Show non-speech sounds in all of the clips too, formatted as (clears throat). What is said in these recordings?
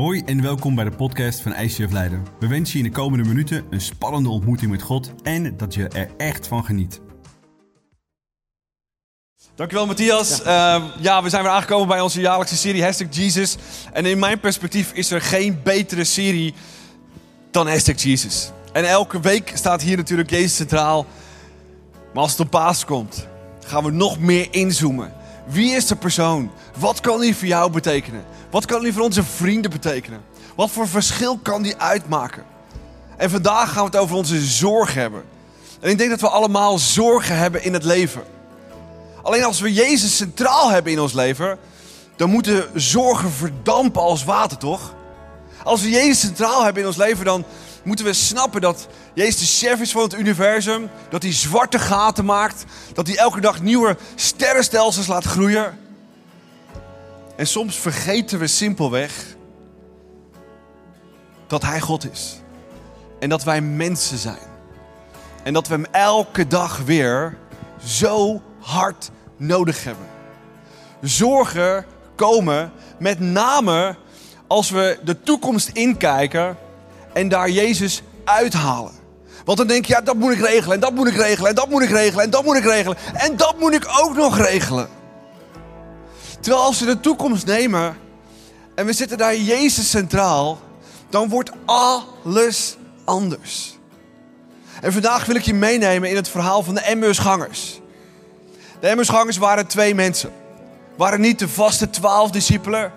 Hoi en welkom bij de podcast van ICF Leiden. We wensen je in de komende minuten een spannende ontmoeting met God en dat je er echt van geniet. Dankjewel Matthias. Ja. ja, we zijn weer aangekomen bij onze jaarlijkse serie Hashtag Jesus. En in mijn perspectief is er geen betere serie dan Hashtag Jesus. En elke week staat hier natuurlijk Jezus centraal. Maar als het op paas komt, gaan we nog meer inzoomen. Wie is de persoon? Wat kan hij voor jou betekenen? Wat kan hij voor onze vrienden betekenen? Wat voor verschil kan die uitmaken? En vandaag gaan we het over onze zorg hebben. En ik denk dat we allemaal zorgen hebben in het leven. Alleen als we Jezus centraal hebben in ons leven, dan moeten zorgen verdampen als water, toch? Als we Jezus centraal hebben in ons leven, dan moeten we snappen dat Jezus de chef is van het universum. Dat hij zwarte gaten maakt. Dat hij elke dag nieuwe sterrenstelsels laat groeien. En soms vergeten we simpelweg dat Hij God is. En dat wij mensen zijn. En dat we Hem elke dag weer zo hard nodig hebben. Zorgen komen met name als we de toekomst inkijken en daar Jezus uithalen. Want dan denk je, ja, dat moet ik regelen en dat moet ik regelen en dat moet ik regelen en dat moet ik regelen en dat moet ik ook nog regelen. Terwijl als we de toekomst nemen en we zitten daar Jezus centraal, dan wordt alles anders. En vandaag wil ik je meenemen in het verhaal van de Emmausgangers. De Emmausgangers waren twee mensen. Waren niet de vaste twaalf discipelen,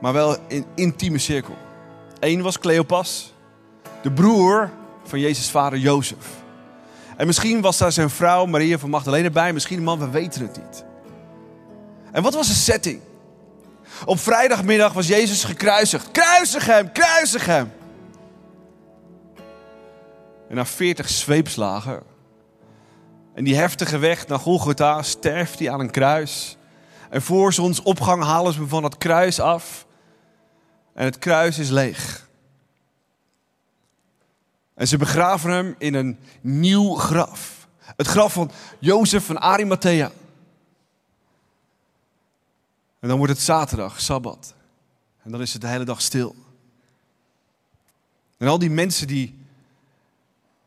maar wel in intieme cirkel. Eén was Cleopas, de broer van Jezus' vader Jozef. En misschien was daar zijn vrouw Maria van Magdalene bij, misschien een man, we weten het niet. En wat was de setting? Op vrijdagmiddag was Jezus gekruisigd. Kruisig hem, kruisig hem. En na veertig zweepslagen en die heftige weg naar Golgotha sterft hij aan een kruis. En voor zonsopgang halen ze hem van het kruis af. En het kruis is leeg. En ze begraven hem in een nieuw graf. Het graf van Jozef van Arimathea. En dan wordt het zaterdag, sabbat. En dan is het de hele dag stil. En al die mensen die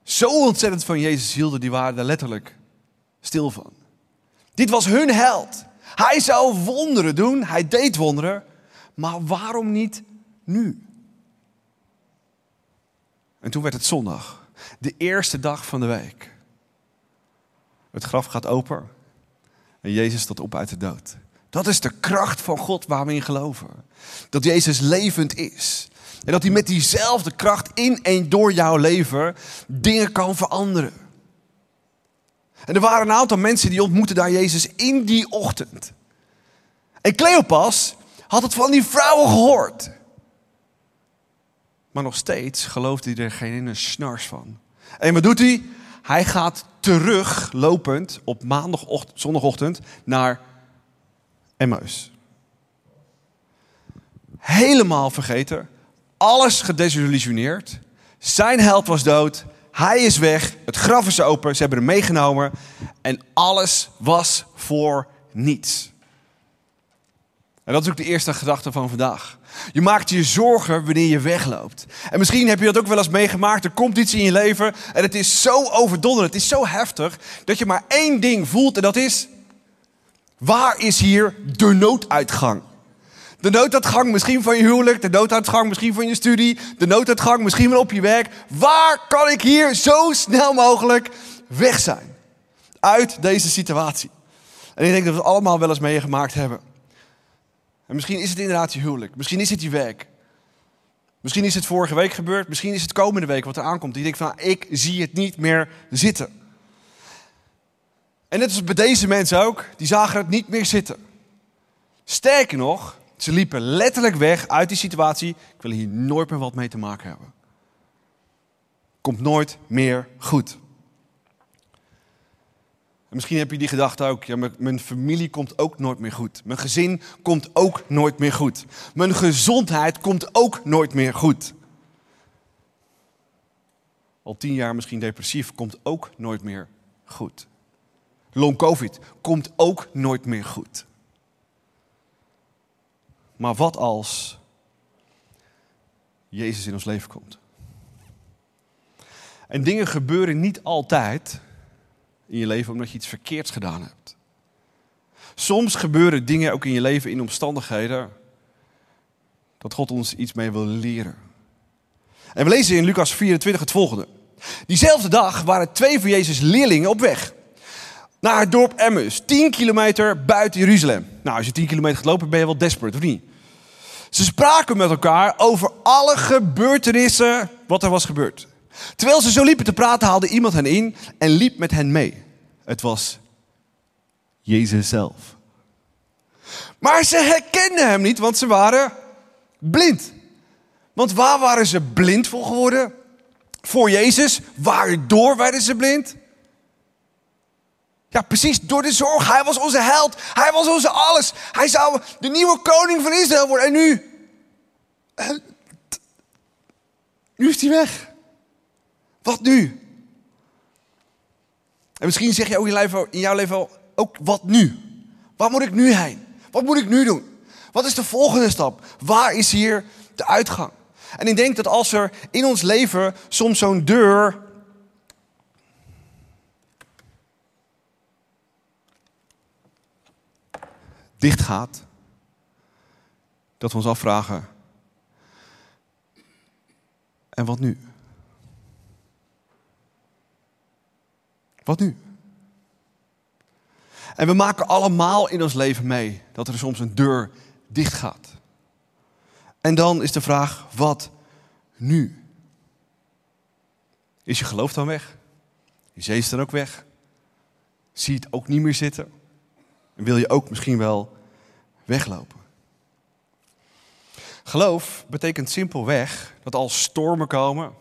zo ontzettend van Jezus hielden, die waren daar letterlijk stil van. Dit was hun held. Hij zou wonderen doen, hij deed wonderen, maar waarom niet nu? En toen werd het zondag, de eerste dag van de week. Het graf gaat open en Jezus staat op uit de dood. Dat is de kracht van God waar we in geloven. Dat Jezus levend is. En dat hij met diezelfde kracht in en door jouw leven dingen kan veranderen. En er waren een aantal mensen die ontmoetten daar Jezus in die ochtend. En Cleopas had het van die vrouwen gehoord. Maar nog steeds geloofde hij er geen een snars van. En wat doet hij? Hij gaat terug, lopend, op maandagochtend, zondagochtend naar Emmaus. Helemaal vergeten. Alles gedesillusioneerd. Zijn held was dood. Hij is weg. Het graf is open. Ze hebben hem meegenomen. En alles was voor niets. En dat is ook de eerste gedachte van vandaag. Je maakt je zorgen wanneer je wegloopt. En misschien heb je dat ook wel eens meegemaakt. Er komt iets in je leven en het is zo overdonderend, het is zo heftig, dat je maar één ding voelt en dat is, waar is hier de nooduitgang? De nooduitgang misschien van je huwelijk, de nooduitgang misschien van je studie, de nooduitgang misschien wel op je werk. Waar kan ik hier zo snel mogelijk weg zijn? Uit deze situatie. En ik denk dat we het allemaal wel eens meegemaakt hebben. En misschien is het inderdaad je huwelijk. Misschien is het je werk. Misschien is het vorige week gebeurd. Misschien is het komende week wat er aankomt. Die denkt van, ik zie het niet meer zitten. En net als bij deze mensen ook, die zagen het niet meer zitten. Sterker nog, ze liepen letterlijk weg uit die situatie. Ik wil hier nooit meer wat mee te maken hebben. Komt nooit meer goed. misschien heb je die gedachte ook. Ja, mijn familie komt ook nooit meer goed. Mijn gezin komt ook nooit meer goed. Mijn gezondheid komt ook nooit meer goed. Al tien jaar misschien depressief, komt ook nooit meer goed. Long COVID komt ook nooit meer goed. Maar wat als Jezus in ons leven komt. En dingen gebeuren niet altijd in je leven omdat je iets verkeerds gedaan hebt. Soms gebeuren dingen ook in je leven in omstandigheden dat God ons iets mee wil leren. En we lezen in Lucas 24 het volgende. Diezelfde dag waren twee van Jezus' leerlingen op weg naar het dorp Emmaus, 10 kilometer buiten Jeruzalem. Nou, als je 10 kilometer gaat lopen, ben je wel desperate, of niet? Ze spraken met elkaar over alle gebeurtenissen wat er was gebeurd. Terwijl ze zo liepen te praten, haalde iemand hen in en liep met hen mee. Het was Jezus zelf. Maar ze herkenden hem niet, want ze waren blind. Want waar waren ze blind voor geworden? Voor Jezus. Waardoor werden ze blind? Ja, precies, door de zorg. Hij was onze held. Hij was onze alles. Hij zou de nieuwe koning van Israël worden. En nu? Nu is hij weg. Wat nu? En misschien zeg je ook in, jouw leven ook, wat nu? Waar moet ik nu heen? Wat moet ik nu doen? Wat is de volgende stap? Waar is hier de uitgang? En ik denk dat als er in ons leven soms zo'n deur dicht gaat, dat we ons afvragen: en wat nu? Wat nu? En we maken allemaal in ons leven mee dat er soms een deur dicht gaat. En dan is de vraag, wat nu? Is je geloof dan weg? Is dan ook weg? Zie je het ook niet meer zitten? En wil je ook misschien wel weglopen? Geloof betekent simpelweg dat als stormen komen,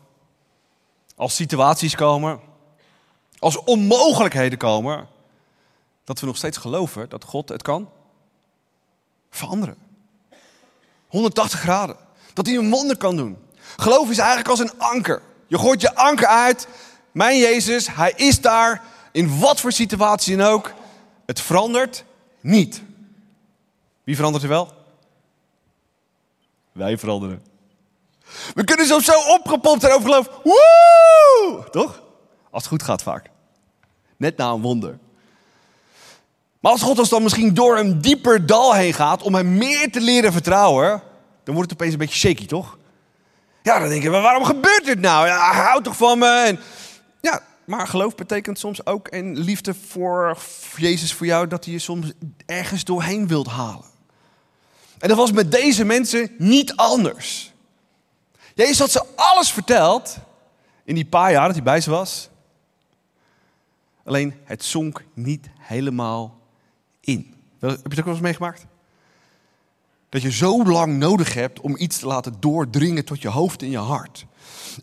als situaties komen, als onmogelijkheden komen, dat we nog steeds geloven dat God het kan veranderen. 180 graden. Dat hij een wonder kan doen. Geloof is eigenlijk als een anker. Je gooit je anker uit. Mijn Jezus, hij is daar. In wat voor situatie dan ook. Het verandert niet. Wie verandert er wel? Wij veranderen. We kunnen zo zo opgepompt zijn over geloof. Woe! Toch? Als het goed gaat vaak. Net na een wonder. Maar als God ons dan misschien door een dieper dal heen gaat om hem meer te leren vertrouwen, dan wordt het opeens een beetje shaky, toch? Ja, dan denken we, waarom gebeurt dit nou? Ja, hij houdt toch van me? En, ja, maar geloof betekent soms ook, en liefde voor Jezus voor jou, dat hij je soms ergens doorheen wilt halen. En dat was met deze mensen niet anders. Jezus had ze alles verteld in die paar jaar dat hij bij ze was. Alleen het zonk niet helemaal in. Heb je het ook wel eens meegemaakt? Dat je zo lang nodig hebt om iets te laten doordringen tot je hoofd en je hart.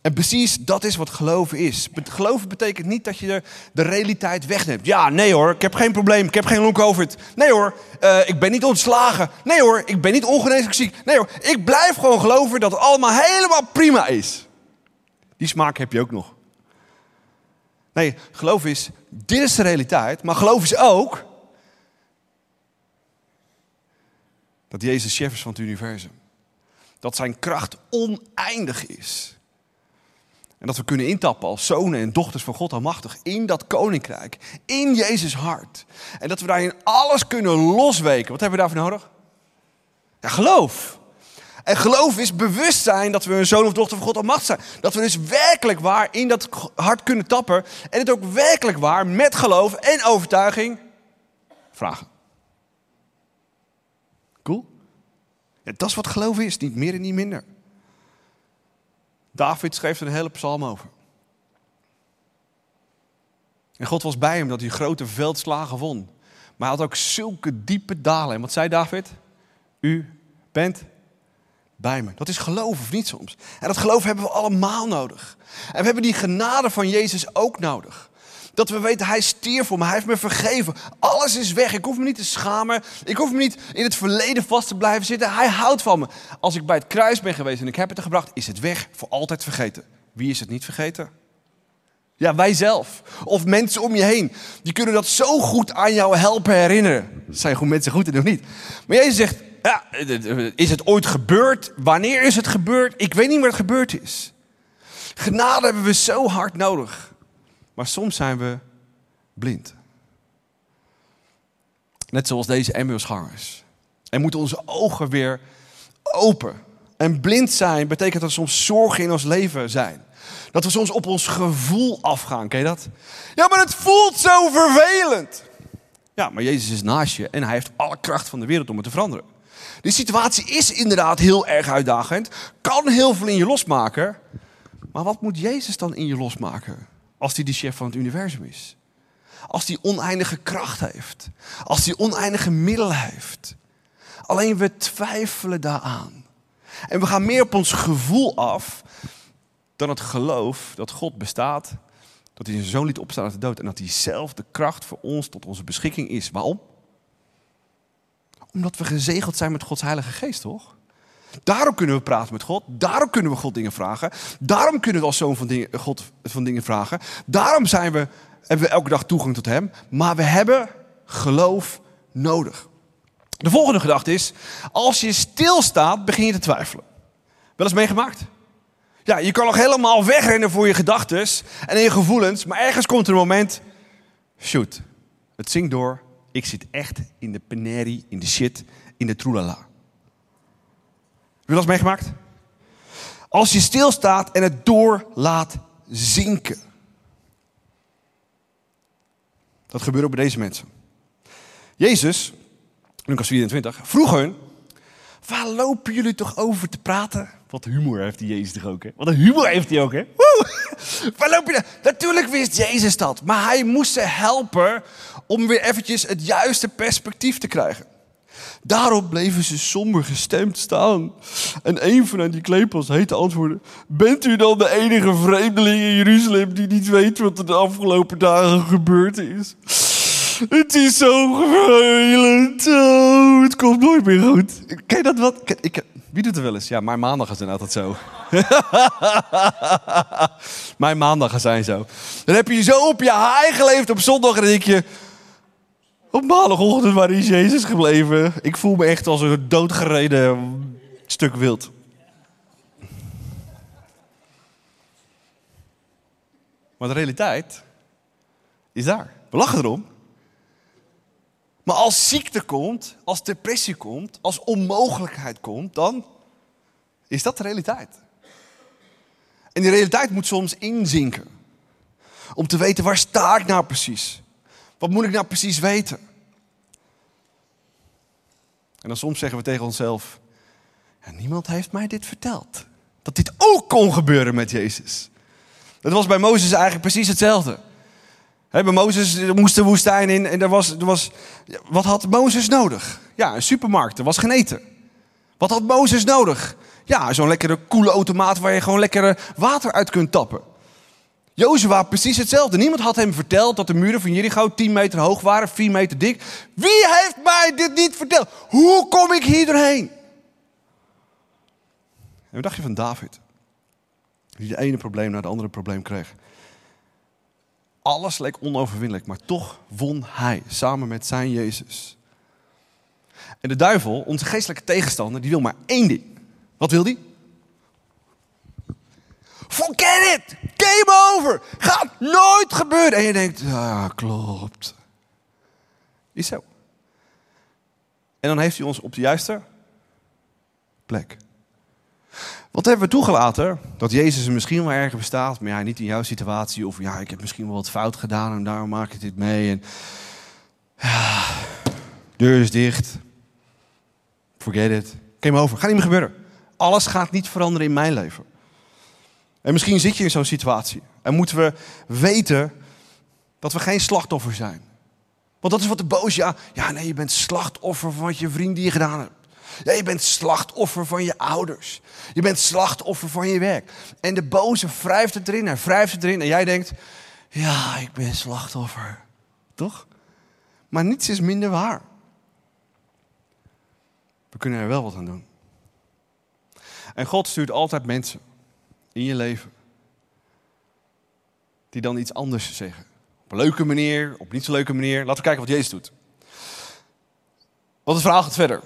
En precies dat is wat geloven is. Geloven betekent niet dat je de, realiteit wegneemt. Ja, nee hoor, ik heb geen probleem, ik heb geen long covid. Nee hoor, uh, ik ben niet ontslagen. Nee hoor, ik ben niet ongeneeslijk ziek. Nee hoor, ik blijf gewoon geloven dat het allemaal helemaal prima is. Die smaak heb je ook nog. Nee, geloof is, dit is de realiteit, maar geloof is ook dat Jezus chef is van het universum. Dat zijn kracht oneindig is. En dat we kunnen intappen als zonen en dochters van God Almachtig in dat koninkrijk, in Jezus hart. En dat we daarin alles kunnen losweken. Wat hebben we daarvoor nodig? Ja, geloof. En geloof is bewustzijn dat we een zoon of dochter van God Almachtig zijn. Dat we dus werkelijk waar in dat hart kunnen tappen. En het ook werkelijk waar met geloof en overtuiging vragen. Cool? Dat is wat geloof is, niet meer en niet minder. David schreef er een hele psalm over. En God was bij hem dat hij grote veldslagen won. Maar hij had ook zulke diepe dalen. En wat zei David? U bent bij me. Dat is geloof of niet soms. En dat geloof hebben we allemaal nodig. En we hebben die genade van Jezus ook nodig. Dat we weten, hij stierf voor me, hij heeft me vergeven. Alles is weg, ik hoef me niet te schamen. Ik hoef me niet in het verleden vast te blijven zitten. Hij houdt van me. Als ik bij het kruis ben geweest en ik heb het er gebracht, is het weg, voor altijd vergeten. Wie is het niet vergeten? Ja, wij zelf. Of mensen om je heen. Die kunnen dat zo goed aan jou helpen herinneren. Zijn goed mensen goed en nog niet. Maar Jezus zegt, Ja, is het ooit gebeurd? Wanneer is het gebeurd? Ik weet niet meer wat gebeurd is. Genade hebben we zo hard nodig. Maar soms zijn we blind. Net zoals deze Emmausgangers. En moeten onze ogen weer open. En blind zijn betekent dat er soms zorgen in ons leven zijn. Dat we soms op ons gevoel afgaan. Ken je dat? Ja, maar het voelt zo vervelend. Ja, maar Jezus is naast je en hij heeft alle kracht van de wereld om het te veranderen. Die situatie is inderdaad heel erg uitdagend. Kan heel veel in je losmaken. Maar wat moet Jezus dan in je losmaken? Als hij de chef van het universum is. Als hij oneindige kracht heeft. Als hij oneindige middelen heeft. Alleen we twijfelen daaraan. En we gaan meer op ons gevoel af dan het geloof dat God bestaat. Dat hij zijn zoon liet opstaan uit de dood. En dat hij zelf de kracht voor ons tot onze beschikking is. Waarom? Omdat we gezegeld zijn met Gods Heilige Geest, toch? Daarom kunnen we praten met God. Daarom kunnen we God dingen vragen. Daarom kunnen we als zoon van dingen, God van dingen vragen. Daarom zijn we, hebben we elke dag toegang tot Hem. Maar we hebben geloof nodig. De volgende gedachte is, als je stilstaat, begin je te twijfelen. Wel eens meegemaakt? Ja, je kan nog helemaal wegrennen voor je gedachten en je gevoelens, maar ergens komt er een moment, shoot, het zingt door, ik zit echt in de penerie, in de shit, in de troelala. Heb je dat meegemaakt? Als je stilstaat en het door laat zinken. Dat gebeurt ook bij deze mensen. Jezus Lucas 24, vroeg hun, waar lopen jullie toch over te praten? Wat humor heeft die Jezus toch ook, hè? Wat een humor heeft hij ook, hè? Woe! (laughs) Waar loop je Natuurlijk wist Jezus dat, maar hij moest ze helpen om weer eventjes het juiste perspectief te krijgen. Daarop bleven ze somber gestemd staan. En een van hen die klepels heette antwoorden: Bent u dan de enige vreemdeling in Jeruzalem die niet weet wat er de afgelopen dagen gebeurd is? Het is zo vervelend. Oh, het komt nooit meer goed. Kijk dat wat? Ik, wie doet er wel eens? Ja, mijn maandagen zijn altijd zo. (laughs) mijn maandagen zijn zo. Dan heb je zo op je haai geleefd op zondag en dan denk je... Op maandagochtend, waar is Jezus gebleven? Ik voel me echt als een doodgereden stuk wild. Maar de realiteit is daar. We lachen erom. Maar als ziekte komt, als depressie komt, als onmogelijkheid komt, dan is dat de realiteit. En die realiteit moet soms inzinken. Om te weten, waar sta ik nou precies? Wat moet ik nou precies weten? En dan soms zeggen we tegen onszelf, ja, niemand heeft mij dit verteld. Dat dit ook kon gebeuren met Jezus. Dat was bij Mozes eigenlijk precies hetzelfde. He, bij Mozes moest de woestijn in en er was, er was, wat had Mozes nodig? Ja, een supermarkt, er was geen eten. Wat had Mozes nodig? Ja, zo'n lekkere koele automaat waar je gewoon lekkere water uit kunt tappen. Jozua precies hetzelfde. Niemand had hem verteld dat de muren van Jericho 10 meter hoog waren, 4 meter dik. Wie heeft mij dit niet verteld? Hoe kom ik hier doorheen? En wat dacht je van David? Die het ene probleem naar het andere probleem kreeg. Alles leek onoverwinnelijk, maar toch won hij samen met zijn Jezus. En de duivel, onze geestelijke tegenstander, die wil maar één ding. Wat wil die? Forget it! Game over! Gaat nooit gebeuren! En je denkt, ja, klopt. Is zo. En dan heeft hij ons op de juiste plek. Wat hebben we toegelaten? Dat Jezus er misschien wel ergens bestaat, maar ja, niet in jouw situatie. Of ja, ik heb misschien wel wat fout gedaan en daarom maak ik dit mee. En ja, deur is dicht. Forget it. Game over. Gaat niet meer gebeuren. Alles gaat niet veranderen in mijn leven. En misschien zit je in zo'n situatie. En moeten we weten dat we geen slachtoffer zijn. Want dat is wat de boos, ja, ja nee, je bent slachtoffer van wat je vriend die gedaan hebt. Ja, je bent slachtoffer van je ouders. Je bent slachtoffer van je werk. En de boze wrijft het erin, hij wrijft het erin. En jij denkt, ja, ik ben slachtoffer. Toch? Maar niets is minder waar. We kunnen er wel wat aan doen. En God stuurt altijd mensen in je leven die dan iets anders zeggen. Op een leuke manier, op niet zo leuke manier. Laten we kijken wat Jezus doet. Want het verhaal gaat verder.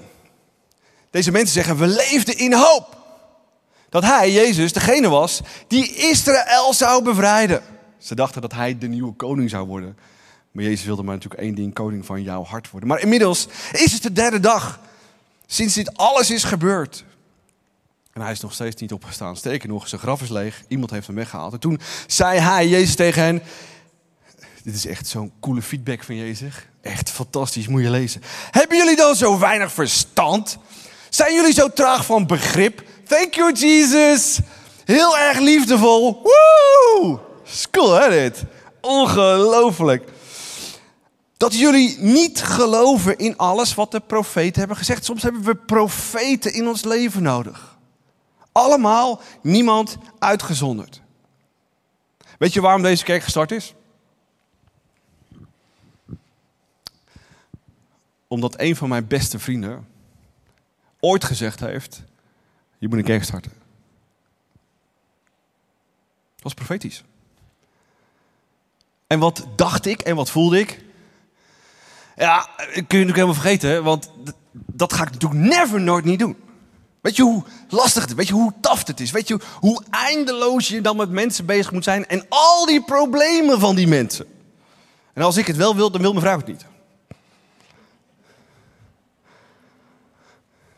deze mensen zeggen, we leefden in hoop. Dat hij, Jezus, degene was die Israël zou bevrijden. Ze dachten dat hij de nieuwe koning zou worden. Maar Jezus wilde maar natuurlijk één ding, koning van jouw hart worden. Maar inmiddels is het de derde dag sinds dit alles is gebeurd. En hij is nog steeds niet opgestaan. Sterker nog, zijn graf is leeg. Iemand heeft hem weggehaald. En toen zei hij, Jezus, tegen hen... Dit is echt zo'n coole feedback van Jezus. Echt fantastisch, moet je lezen. Hebben jullie dan zo weinig verstand? Zijn jullie zo traag van begrip? Thank you, Jesus. Heel erg liefdevol. Woe! Is cool, hè, dit? Ongelooflijk. Dat jullie niet geloven in alles wat de profeten hebben gezegd. Soms hebben we profeten in ons leven nodig. Allemaal, niemand uitgezonderd. Weet je waarom deze kerk gestart is? Omdat een van mijn beste vrienden ooit gezegd heeft: Je moet een kerk starten. Dat was profetisch. En wat dacht ik en wat voelde ik? Ja, kun je natuurlijk helemaal vergeten, want dat ga ik natuurlijk never nooit niet doen. Weet je hoe lastig het is? Weet je hoe taft het is? Weet je hoe eindeloos je dan met mensen bezig moet zijn en al die problemen van die mensen? En als ik het wel wil, dan wil mijn vrouw het niet.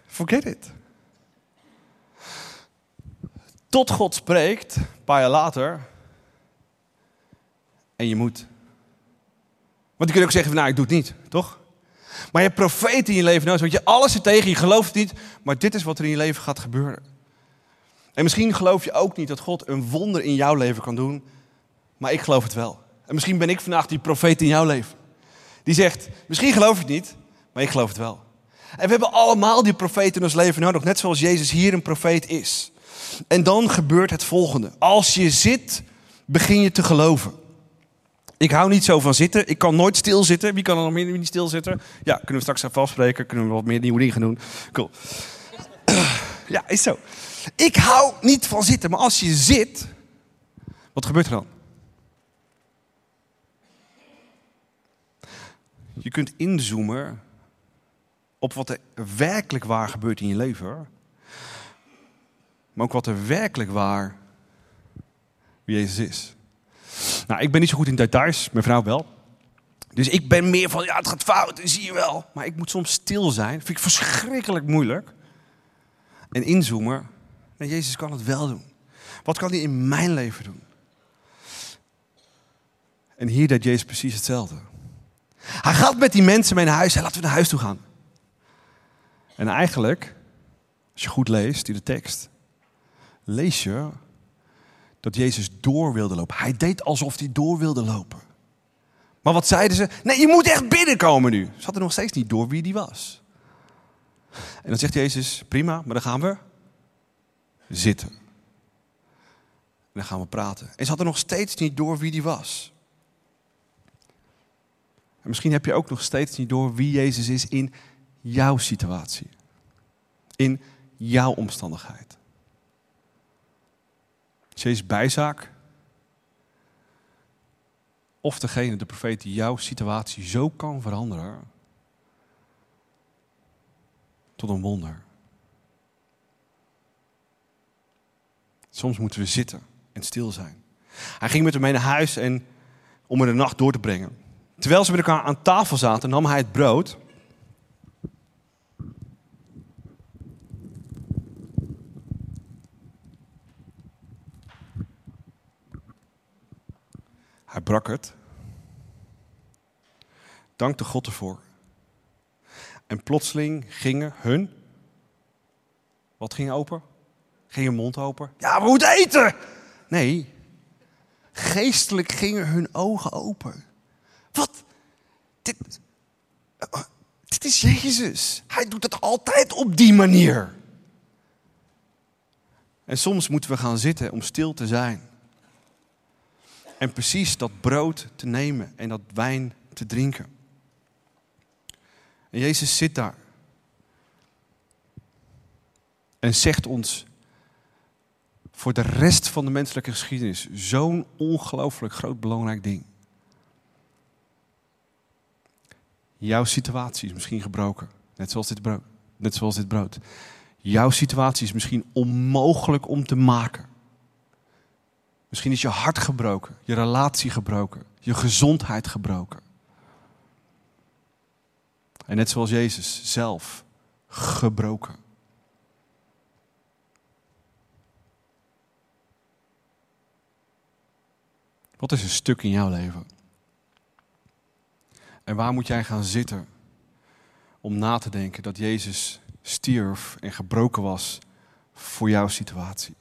Forget it. Tot God spreekt, een paar jaar later. En je moet. Want je kunt ook zeggen, van, nou, ik doe het niet, toch? Maar je hebt in je leven nodig. Want je alles er tegen, je gelooft niet. Maar dit is wat er in je leven gaat gebeuren. En misschien geloof je ook niet dat God een wonder in jouw leven kan doen. Maar ik geloof het wel. En misschien ben ik vandaag die profeet in jouw leven. Die zegt, misschien geloof ik het niet, maar ik geloof het wel. En we hebben allemaal die profeten in ons leven nodig. Net zoals Jezus hier een profeet is. En dan gebeurt het volgende. Als je zit, begin je te geloven. Ik hou niet zo van zitten. Ik kan nooit stilzitten. Wie kan er nog meer niet stilzitten? Ja, kunnen we straks even afspreken. Kunnen we wat meer nieuwe dingen doen. Cool. (clears throat) Ja, is zo. Ik hou niet van zitten. Maar als je zit, wat gebeurt er dan? Je kunt inzoomen op wat er werkelijk waar gebeurt in je leven. Maar ook wat er werkelijk waar wie Jezus is. Nou, ik ben niet zo goed in details, mijn vrouw wel. Dus ik ben meer van, ja, het gaat fout, zie je wel. Maar ik moet soms stil zijn. Vind ik verschrikkelijk moeilijk. En inzoomen. Nee, Jezus kan het wel doen. Wat kan hij in mijn leven doen? En hier deed Jezus precies hetzelfde. Hij gaat met die mensen mee naar huis. Hij laten we naar huis toe gaan. En eigenlijk, als je goed leest in de tekst, lees je dat Jezus door wilde lopen. Hij deed alsof hij door wilde lopen. Maar wat zeiden ze? Nee, je moet echt binnenkomen nu. Ze hadden nog steeds niet door wie die was. En dan zegt Jezus, prima, maar dan gaan we zitten. En dan gaan we praten. En ze hadden nog steeds niet door wie die was. En misschien heb je ook nog steeds niet door wie Jezus is in jouw situatie. In jouw omstandigheid. Jezus bijzaak? Of degene, de profeet, die jouw situatie zo kan veranderen tot een wonder. Soms moeten we zitten en stil zijn. Hij ging met hem mee naar huis en, om er de nacht door te brengen. Terwijl ze met elkaar aan tafel zaten, nam hij het brood. Hij brak het. Dankte God ervoor. En plotseling gingen hun. Wat ging open? Ging hun mond open? Ja, we moeten eten! Nee. Geestelijk gingen hun ogen open. Wat? Dit, dit is Jezus. Hij doet het altijd op die manier. En soms moeten we gaan zitten om stil te zijn. En precies dat brood te nemen en dat wijn te drinken. En Jezus zit daar. En zegt ons voor de rest van de menselijke geschiedenis zo'n ongelooflijk groot belangrijk ding. Jouw situatie is misschien gebroken, net zoals dit brood. Net zoals dit brood. Jouw situatie is misschien onmogelijk om te maken. Misschien is je hart gebroken, je relatie gebroken, je gezondheid gebroken. En net zoals Jezus zelf gebroken. Wat is een stuk in jouw leven? En waar moet jij gaan zitten om na te denken dat Jezus stierf en gebroken was voor jouw situatie,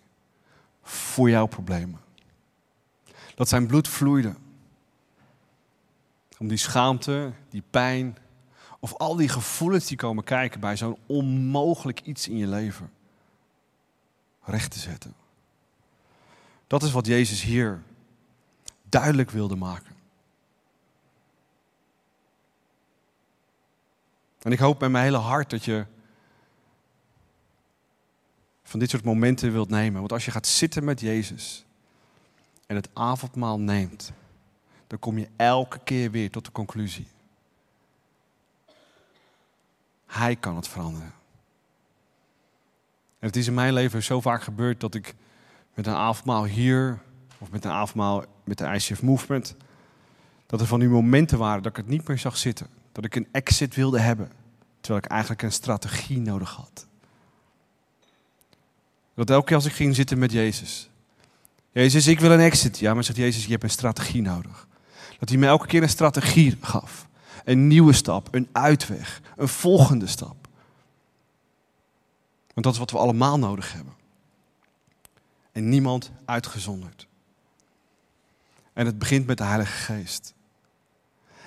voor jouw problemen? Dat zijn bloed vloeide om die schaamte, die pijn of al die gevoelens die komen kijken bij zo'n onmogelijk iets in je leven recht te zetten. Dat is wat Jezus hier duidelijk wilde maken. En ik hoop met mijn hele hart dat je van dit soort momenten wilt nemen. Want als je gaat zitten met Jezus en het avondmaal neemt, dan kom je elke keer weer tot de conclusie. Hij kan het veranderen. En het is in mijn leven zo vaak gebeurd dat ik met een avondmaal hier, of met een avondmaal met de ICF Movement, dat er van die momenten waren dat ik het niet meer zag zitten. Dat ik een exit wilde hebben, terwijl ik eigenlijk een strategie nodig had. Dat elke keer als ik ging zitten met Jezus. Jezus, ik wil een exit. Ja, maar zegt Jezus, je hebt een strategie nodig. Dat hij me elke keer een strategie gaf. Een nieuwe stap, een uitweg, een volgende stap. Want dat is wat we allemaal nodig hebben. En niemand uitgezonderd. En het begint met de Heilige Geest.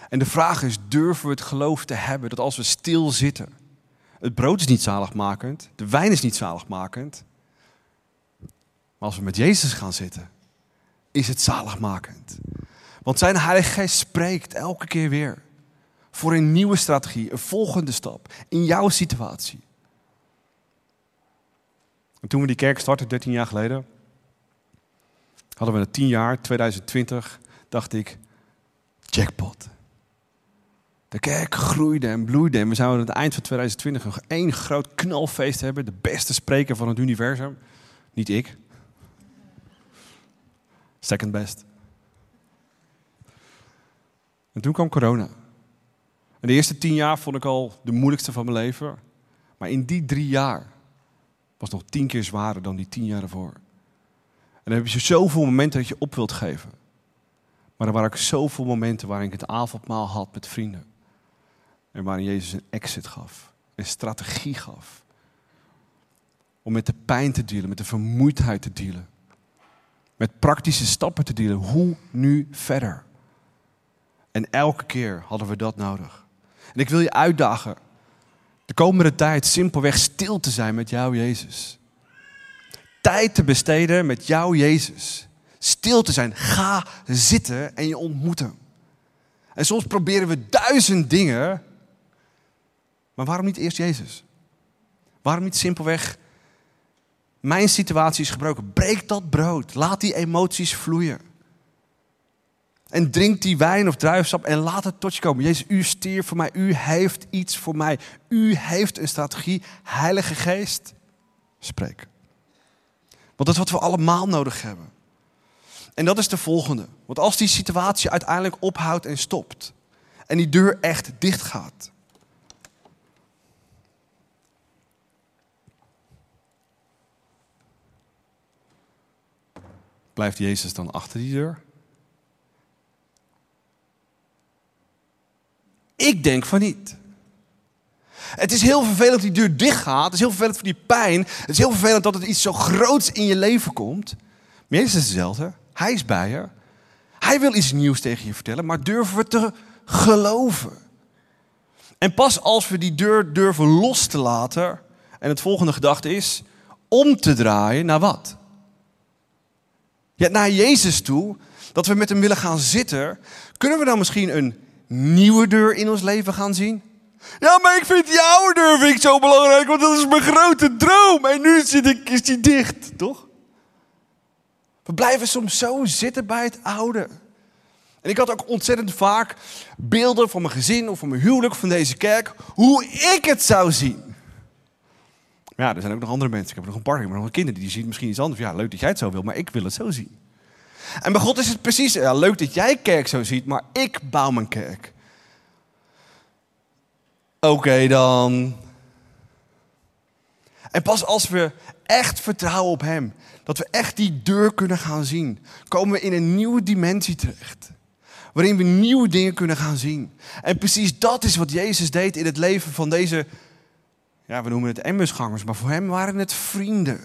En de vraag is, durven we het geloof te hebben dat als we stil zitten, het brood is niet zaligmakend, de wijn is niet zaligmakend, maar als we met Jezus gaan zitten, is het zaligmakend. Want zijn Heilige Geest spreekt elke keer weer voor een nieuwe strategie, een volgende stap in jouw situatie. En toen we die kerk startten, 13 jaar geleden, hadden we het 10 jaar, 2020, dacht ik, jackpot. De kerk groeide en bloeide en we zouden aan het eind van 2020 nog één groot knalfeest hebben. De beste spreker van het universum. Niet ik. Second best. En toen kwam corona. En de eerste tien jaar vond ik al de moeilijkste van mijn leven. Maar in die drie jaar was nog tien keer zwaarder dan die tien jaar ervoor. En dan heb je zoveel momenten dat je op wilt geven. Maar er waren ook zoveel momenten waarin ik het avondmaal had met vrienden. En waarin Jezus een exit gaf. Een strategie gaf. Om met de pijn te dealen, met de vermoeidheid te dealen. Met praktische stappen te dealen. Hoe nu verder? En elke keer hadden we dat nodig. En ik wil je uitdagen. De komende tijd simpelweg stil te zijn met jou, Jezus. Tijd te besteden met jou, Jezus. Stil te zijn. Ga zitten en je ontmoeten. En soms proberen we duizend dingen. Maar waarom niet eerst Jezus? Waarom niet simpelweg mijn situatie is gebroken. Breek dat brood. Laat die emoties vloeien. En drink die wijn of druivensap en laat het tot je komen. Jezus, u stierf voor mij. U heeft iets voor mij. U heeft een strategie. Heilige Geest, spreek. Want dat is wat we allemaal nodig hebben. En dat is de volgende. Want als die situatie uiteindelijk ophoudt en stopt. En die deur echt dicht gaat. Blijft Jezus dan achter die deur? Ik denk van niet. Het is heel vervelend dat die deur dicht gaat. Het is heel vervelend voor die pijn. Het is heel vervelend dat er iets zo groots in je leven komt. Maar Jezus is hetzelfde. Hij is bij je. Hij wil iets nieuws tegen je vertellen, maar durven we te geloven? En pas als we die deur durven los te laten, en het volgende gedachte is om te draaien naar wat? Naar Jezus toe, dat we met hem willen gaan zitten, kunnen we dan misschien een nieuwe deur in ons leven gaan zien? Ja, maar ik vind die oude deur vind ik zo belangrijk, want dat is mijn grote droom. En nu zit ik, is die dicht, toch? We blijven soms zo zitten bij het oude. En ik had ook ontzettend vaak beelden van mijn gezin of van mijn huwelijk van deze kerk, hoe ik het zou zien. Ja, er zijn ook nog andere mensen. Ik heb nog een partner, ik nog een kinderen die zien misschien iets anders. Ja, leuk dat jij het zo wil, maar ik wil het zo zien. En bij God is het precies, ja, leuk dat jij kerk zo ziet, maar ik bouw mijn kerk. Oké dan. En pas als we echt vertrouwen op Hem, dat we echt die deur kunnen gaan zien, komen we in een nieuwe dimensie terecht. Waarin we nieuwe dingen kunnen gaan zien. En precies dat is wat Jezus deed in het leven van deze, ja, we noemen het Emmersgangers, maar voor hem waren het vrienden.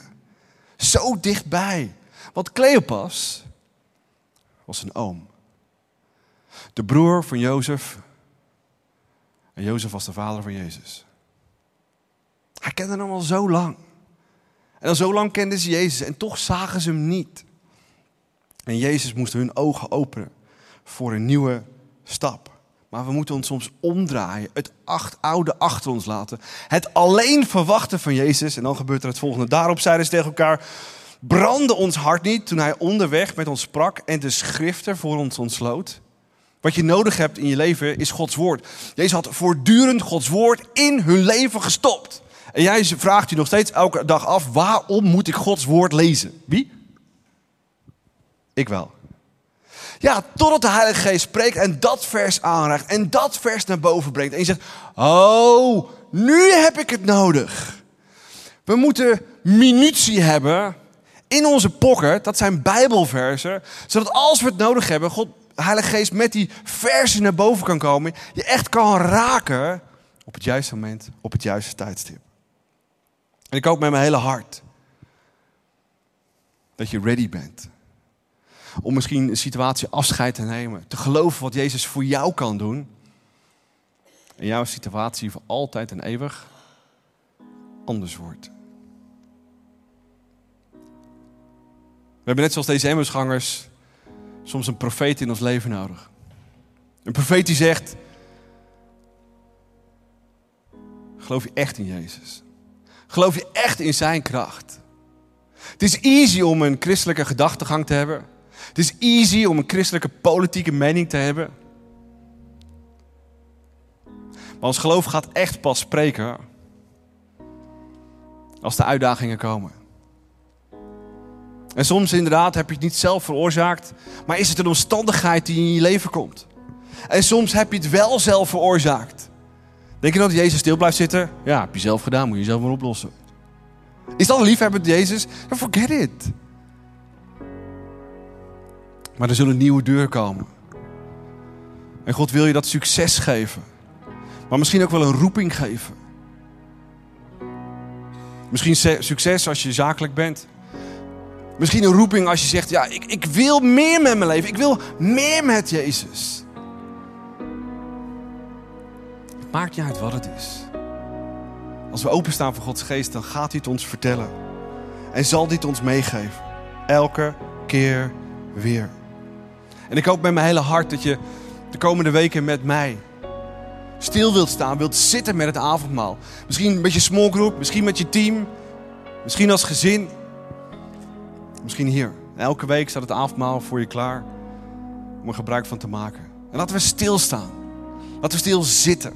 Zo dichtbij. Want Cleopas was een oom. De broer van Jozef. En Jozef was de vader van Jezus. Hij kende hem al zo lang. En al zo lang kenden ze Jezus en toch zagen ze hem niet. En Jezus moest hun ogen openen voor een nieuwe stap. Maar we moeten ons soms omdraaien, het acht, oude achter ons laten. Het alleen verwachten van Jezus. En dan gebeurt er het volgende. Daarop zeiden ze tegen elkaar: brandde ons hart niet toen hij onderweg met ons sprak en de schriften voor ons ontsloot. Wat je nodig hebt in je leven is Gods woord. Jezus had voortdurend Gods woord in hun leven gestopt. En jij vraagt je nog steeds elke dag af: waarom moet ik Gods woord lezen? Wie? Ik wel. Ja, totdat de Heilige Geest spreekt en dat vers aanraakt en dat vers naar boven brengt. En je zegt: Oh, nu heb ik het nodig. We moeten munitie hebben in onze pocket, dat zijn Bijbelversen, zodat als we het nodig hebben, God, Heilige Geest met die versen naar boven kan komen, je echt kan raken op het juiste moment, op het juiste tijdstip. En ik hoop met mijn hele hart dat je ready bent om misschien een situatie afscheid te nemen, te geloven wat Jezus voor jou kan doen. En jouw situatie voor altijd en eeuwig anders wordt. We hebben net zoals deze Emmersgangers soms een profeet in ons leven nodig. Een profeet die zegt, geloof je echt in Jezus? Geloof je echt in zijn kracht? Het is easy om een christelijke gedachtegang te hebben. Het is easy om een christelijke politieke mening te hebben. Maar ons geloof gaat echt pas spreken als de uitdagingen komen. En soms inderdaad heb je het niet zelf veroorzaakt, maar is het een omstandigheid die in je leven komt. En soms heb je het wel zelf veroorzaakt. Denk je dat Jezus stil blijft zitten? Ja, heb je zelf gedaan, moet je zelf maar oplossen. Is dat een liefhebber Jezus? Dan forget it. Maar er zullen nieuwe deur komen. En God wil je dat succes geven. Maar misschien ook wel een roeping geven. Misschien succes als je zakelijk bent. Misschien een roeping als je zegt, ja, ik, ik wil meer met mijn leven. Ik wil meer met Jezus. Het maakt niet uit wat het is. Als we openstaan voor Gods geest, dan gaat hij het ons vertellen. En zal hij het ons meegeven. Elke keer weer. En ik hoop met mijn hele hart dat je de komende weken met mij stil wilt staan, wilt zitten met het avondmaal. Misschien met je small group, misschien met je team, misschien als gezin. Misschien hier. Elke week staat het avondmaal voor je klaar om er gebruik van te maken. En laten we stilstaan. Laten we stil zitten.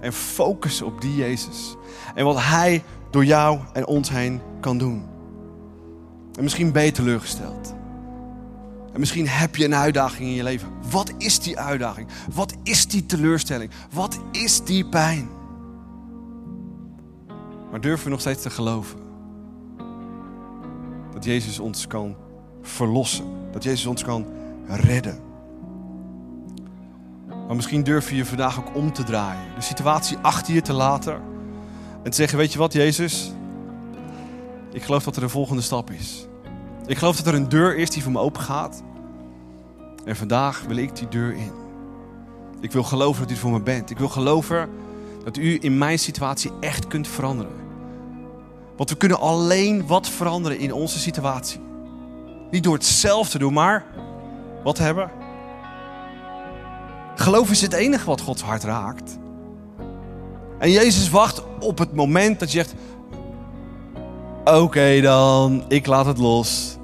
En focussen op die Jezus. En wat Hij door jou en ons heen kan doen. En misschien ben je teleurgesteld. En misschien heb je een uitdaging in je leven. Wat is die uitdaging? Wat is die teleurstelling? Wat is die pijn? Maar durven we nog steeds te geloven dat Jezus ons kan verlossen. Dat Jezus ons kan redden. Maar misschien durf je je vandaag ook om te draaien. De situatie achter je te laten. En te zeggen, weet je wat Jezus? Ik geloof dat er een volgende stap is. Ik geloof dat er een deur is die voor me open gaat. En vandaag wil ik die deur in. Ik wil geloven dat u voor me bent. Ik wil geloven dat u in mijn situatie echt kunt veranderen. Want we kunnen alleen wat veranderen in onze situatie. Niet door het zelf te doen, maar wat hebben? Geloof is het enige wat Gods hart raakt. En Jezus wacht op het moment dat je zegt: Oké dan, ik laat het los.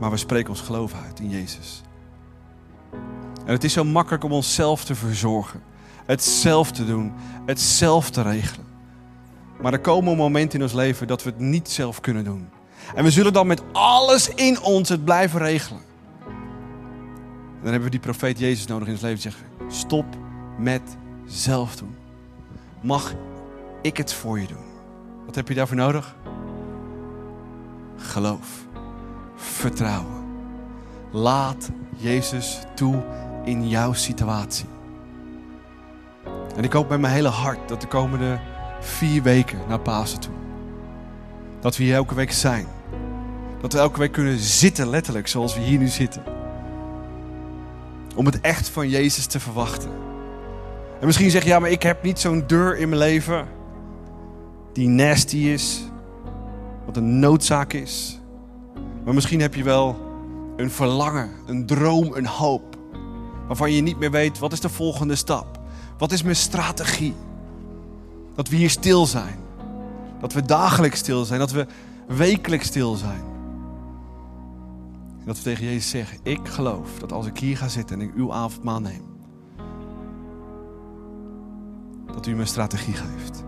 Maar we spreken ons geloof uit in Jezus. En het is zo makkelijk om onszelf te verzorgen. het zelf te doen, het zelf te regelen. Maar er komen momenten in ons leven dat we het niet zelf kunnen doen. En we zullen dan met alles in ons het blijven regelen. Dan hebben we die profeet Jezus nodig in ons leven. Die zegt, stop met zelf doen. Mag ik het voor je doen? Wat heb je daarvoor nodig? Geloof. Vertrouwen. Laat Jezus toe in jouw situatie. En ik hoop met mijn hele hart dat de komende vier weken naar Pasen toe. Dat we hier elke week zijn. Dat we elke week kunnen zitten, letterlijk, zoals we hier nu zitten. Om het echt van Jezus te verwachten. En misschien zeg je, ja, maar ik heb niet zo'n deur in mijn leven die nasty is, wat een noodzaak is. Maar misschien heb je wel een verlangen, een droom, een hoop, waarvan je niet meer weet, wat is de volgende stap? Wat is mijn strategie? Dat we hier stil zijn. Dat we dagelijks stil zijn. Dat we wekelijks stil zijn. En dat we tegen Jezus zeggen: Ik geloof dat als ik hier ga zitten en ik uw avondmaal neem, dat u een strategie geeft.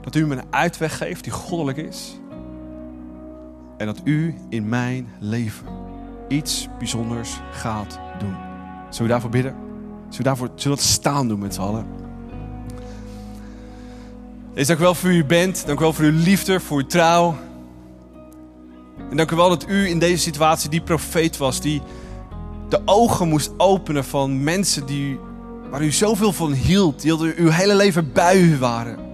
Dat u me een uitweg geeft die goddelijk is. En dat u in mijn leven iets bijzonders gaat doen. Zullen we daarvoor bidden? Zullen we, daarvoor, zullen we dat staan doen met z'n allen? Is dank u wel voor u bent. Dank u wel voor uw liefde, voor uw trouw. En dank u wel dat u in deze situatie die profeet was. Die de ogen moest openen van mensen die, waar u zoveel van hield. Die uw hele leven bij u waren.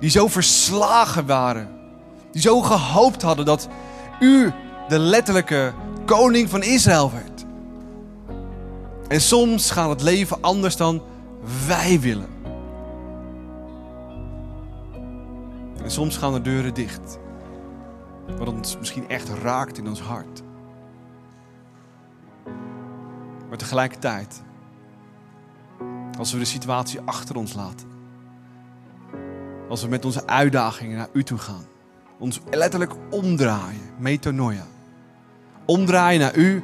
Die zo verslagen waren. Die zo gehoopt hadden dat u de letterlijke koning van Israël werd. En soms gaat het leven anders dan wij willen. En soms gaan de deuren dicht. Wat ons misschien echt raakt in ons hart. Maar tegelijkertijd, als we de situatie achter ons laten. Als we met onze uitdagingen naar u toe gaan. Ons letterlijk omdraaien, metanoia. Omdraaien naar u,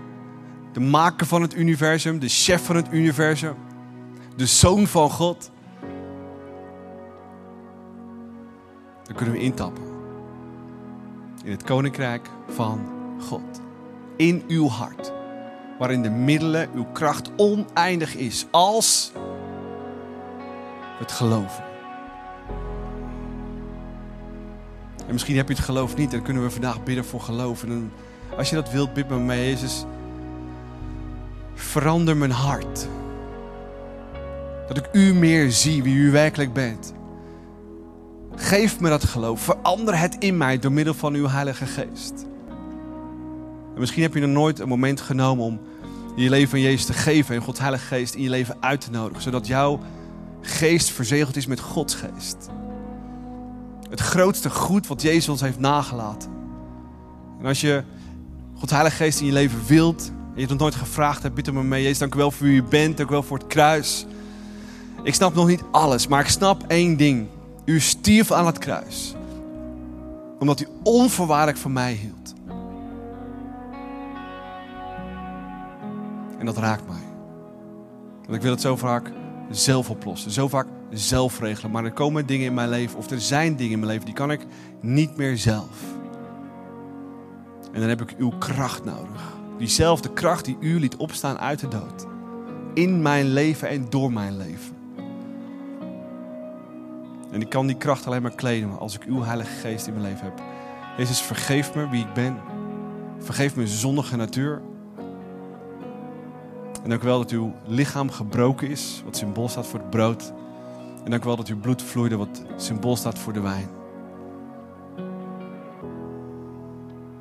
de maker van het universum, de chef van het universum. De zoon van God. dan kunnen we intappen. In het koninkrijk van God. In uw hart. Waarin de middelen, uw kracht oneindig is. Als het geloven. En misschien heb je het geloof niet. Dan kunnen we vandaag bidden voor geloof. En als je dat wilt, bid me mee. Jezus, verander mijn hart. Dat ik u meer zie wie u werkelijk bent. Geef me dat geloof. Verander het in mij door middel van uw Heilige Geest. En misschien heb je nog nooit een moment genomen om je leven aan Jezus te geven en Gods Heilige Geest in je leven uit te nodigen, zodat jouw geest verzegeld is met Gods geest. Het grootste goed wat Jezus ons heeft nagelaten. En als je Gods Heilige Geest in je leven wilt, en je het nog nooit gevraagd hebt, bid me mee. Jezus, dank u wel voor wie u bent, dank u wel voor het kruis. Ik snap nog niet alles, maar ik snap één ding. U stierf aan het kruis. Omdat u onvoorwaardelijk van mij hield. En dat raakt mij. Want ik wil het zo vaak zelf oplossen. Zo vaak zelf regelen. Maar er komen dingen in mijn leven, of er zijn dingen in mijn leven, die kan ik niet meer zelf. En dan heb ik uw kracht nodig. Diezelfde kracht die u liet opstaan uit de dood. In mijn leven en door mijn leven. En ik kan die kracht alleen maar kleden als ik uw Heilige Geest in mijn leven heb. Jezus, vergeef me wie ik ben. Vergeef me zondige natuur. En u wel dat uw lichaam gebroken is, wat symbool staat voor het brood. En dank u wel dat uw bloed vloeide, wat symbool staat voor de wijn.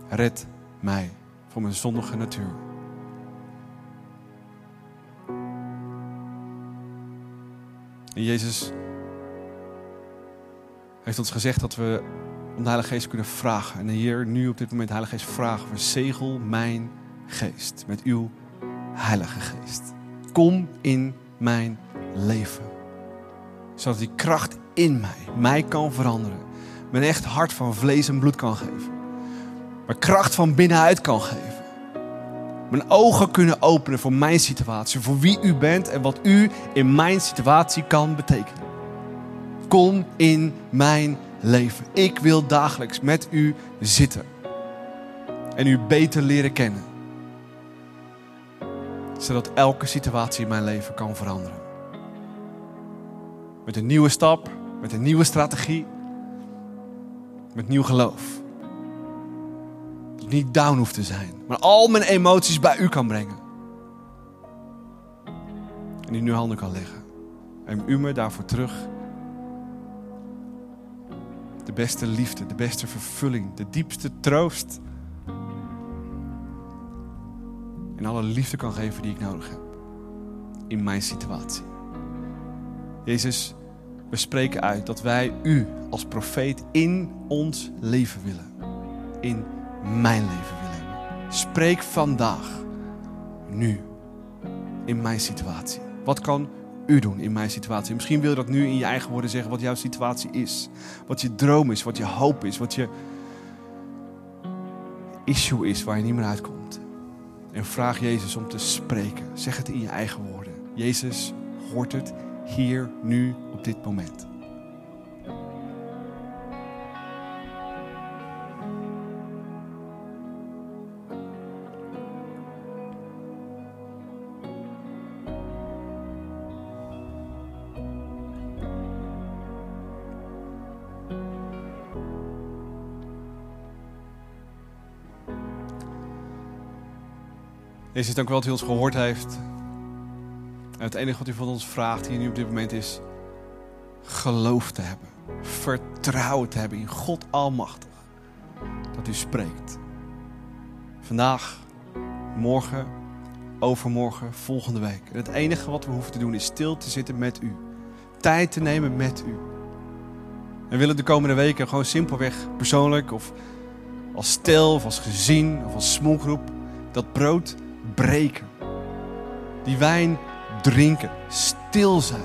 Red mij van mijn zondige natuur. En Jezus, heeft ons gezegd dat we om de Heilige Geest kunnen vragen. En hier, nu op dit moment, Heilige Geest, vragen we: zegel mijn geest met uw Heilige Geest. Kom in mijn leven. Zodat die kracht in mij mij kan veranderen. Mijn echt hart van vlees en bloed kan geven. Maar kracht van binnenuit kan geven. Mijn ogen kunnen openen voor mijn situatie, voor wie u bent en wat u in mijn situatie kan betekenen. Kom in mijn leven. Ik wil dagelijks met u zitten en u beter leren kennen, zodat elke situatie in mijn leven kan veranderen. Met een nieuwe stap, met een nieuwe strategie, met nieuw geloof. Dat ik niet down hoeft te zijn, maar al mijn emoties bij u kan brengen. En in uw handen kan leggen. En u me daarvoor terug de beste liefde, de beste vervulling, de diepste troost. En alle liefde kan geven die ik nodig heb. In mijn situatie. Jezus, we spreken uit dat wij u als profeet in ons leven willen. In mijn leven willen. Spreek vandaag, nu, in mijn situatie. Wat kan u doen in mijn situatie? Misschien wil je dat nu in je eigen woorden zeggen wat jouw situatie is. Wat je droom is, wat je hoop is, wat je issue is waar je niet meer uitkomt. En vraag Jezus om te spreken. Zeg het in je eigen woorden. Jezus hoort het hier, nu, op dit moment. Jezus, dank u wel dat u ons gehoord heeft. Het enige wat u van ons vraagt hier nu op dit moment is geloof te hebben. Vertrouwen te hebben in God Almachtig. Dat u spreekt. Vandaag, morgen, overmorgen, volgende week. Het enige wat we hoeven te doen is stil te zitten met u. Tijd te nemen met u. En willen de komende weken gewoon simpelweg persoonlijk of als stel of als gezin of als smallgroep dat brood breken. Die wijn drinken, stil zijn,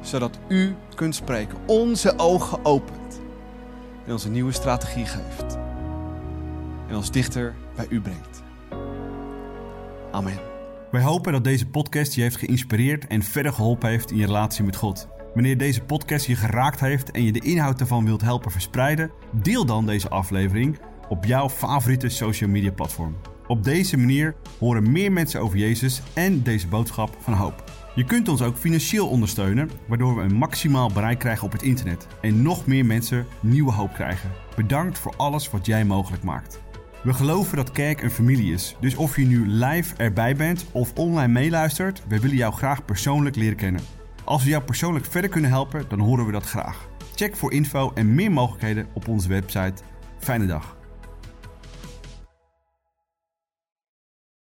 zodat u kunt spreken, onze ogen opent en ons een nieuwe strategie geeft en ons dichter bij u brengt. Amen. Wij hopen dat deze podcast je heeft geïnspireerd en verder geholpen heeft in je relatie met God. Wanneer deze podcast je geraakt heeft en je de inhoud ervan wilt helpen verspreiden, deel dan deze aflevering op jouw favoriete social media platform. Op deze manier horen meer mensen over Jezus en deze boodschap van hoop. Je kunt ons ook financieel ondersteunen, waardoor we een maximaal bereik krijgen op het internet en nog meer mensen nieuwe hoop krijgen. Bedankt voor alles wat jij mogelijk maakt. We geloven dat kerk een familie is, dus of je nu live erbij bent of online meeluistert, we willen jou graag persoonlijk leren kennen. Als we jou persoonlijk verder kunnen helpen, dan horen we dat graag. Check voor info en meer mogelijkheden op onze website. Fijne dag.